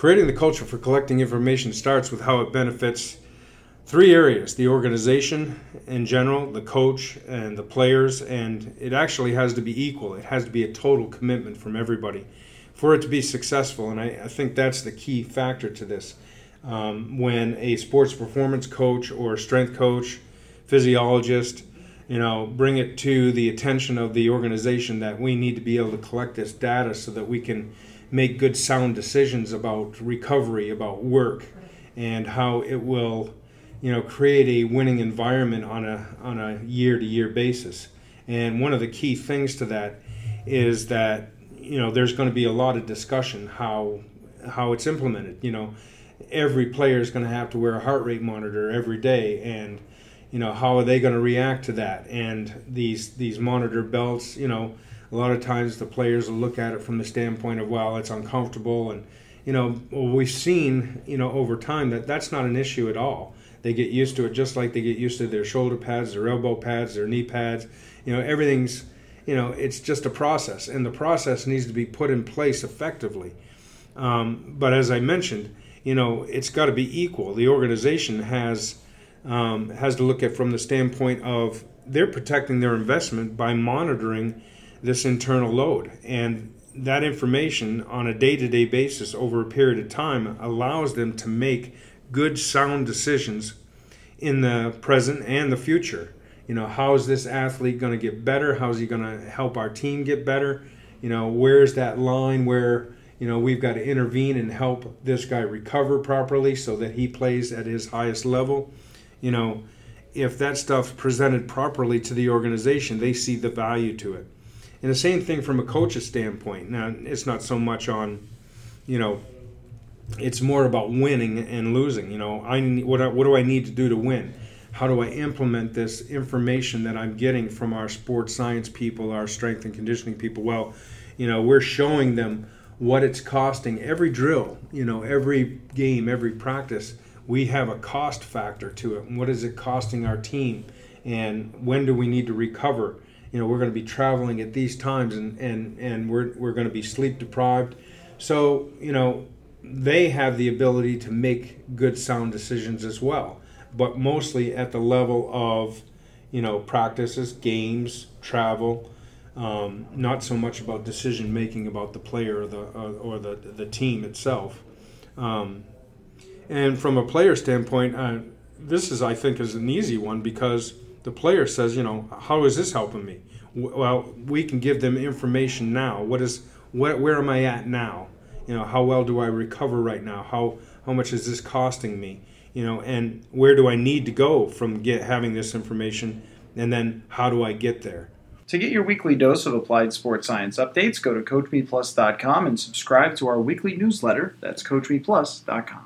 creating the culture for collecting information starts with how it benefits three areas the organization in general, the coach, and the players. And it actually has to be equal, it has to be a total commitment from everybody for it to be successful. And I, I think that's the key factor to this. Um, when a sports performance coach or strength coach, physiologist, you know, bring it to the attention of the organization that we need to be able to collect this data so that we can make good sound decisions about recovery, about work, and how it will, you know, create a winning environment on a on a year to year basis. And one of the key things to that is that you know there's going to be a lot of discussion how how it's implemented. You know, every player is going to have to wear a heart rate monitor every day, and you know how are they going to react to that? And these these monitor belts, you know, a lot of times the players will look at it from the standpoint of well, it's uncomfortable, and you know we've seen you know over time that that's not an issue at all. They get used to it just like they get used to their shoulder pads, their elbow pads, their knee pads. You know everything's you know, it's just a process, and the process needs to be put in place effectively. Um, but as I mentioned, you know, it's got to be equal. The organization has um, has to look at from the standpoint of they're protecting their investment by monitoring this internal load, and that information on a day-to-day basis over a period of time allows them to make good, sound decisions in the present and the future you know, how is this athlete going to get better? How is he going to help our team get better? You know, where's that line where, you know, we've got to intervene and help this guy recover properly so that he plays at his highest level? You know, if that stuff presented properly to the organization, they see the value to it. And the same thing from a coach's standpoint. Now, it's not so much on, you know, it's more about winning and losing. You know, I what what do I need to do to win? how do I implement this information that I'm getting from our sports science people, our strength and conditioning people? Well, you know, we're showing them what it's costing every drill, you know, every game, every practice. We have a cost factor to it. What is it costing our team? And when do we need to recover? You know, we're going to be traveling at these times and, and, and we're, we're going to be sleep deprived. So, you know, they have the ability to make good, sound decisions as well but mostly at the level of you know practices, games, travel. Um, not so much about decision making about the player or the uh, or the the team itself. Um, and from a player standpoint, uh, this is I think is an easy one because the player says, you know, how is this helping me? Well, we can give them information now. What is what? Where am I at now? You know, how well do I recover right now? How how much is this costing me? you know, and where do I need to go from get having this information, and then how do I get there? To get your weekly dose of applied sports science updates, go to CoachMePlus.com and subscribe to our weekly newsletter. That's CoachMePlus.com.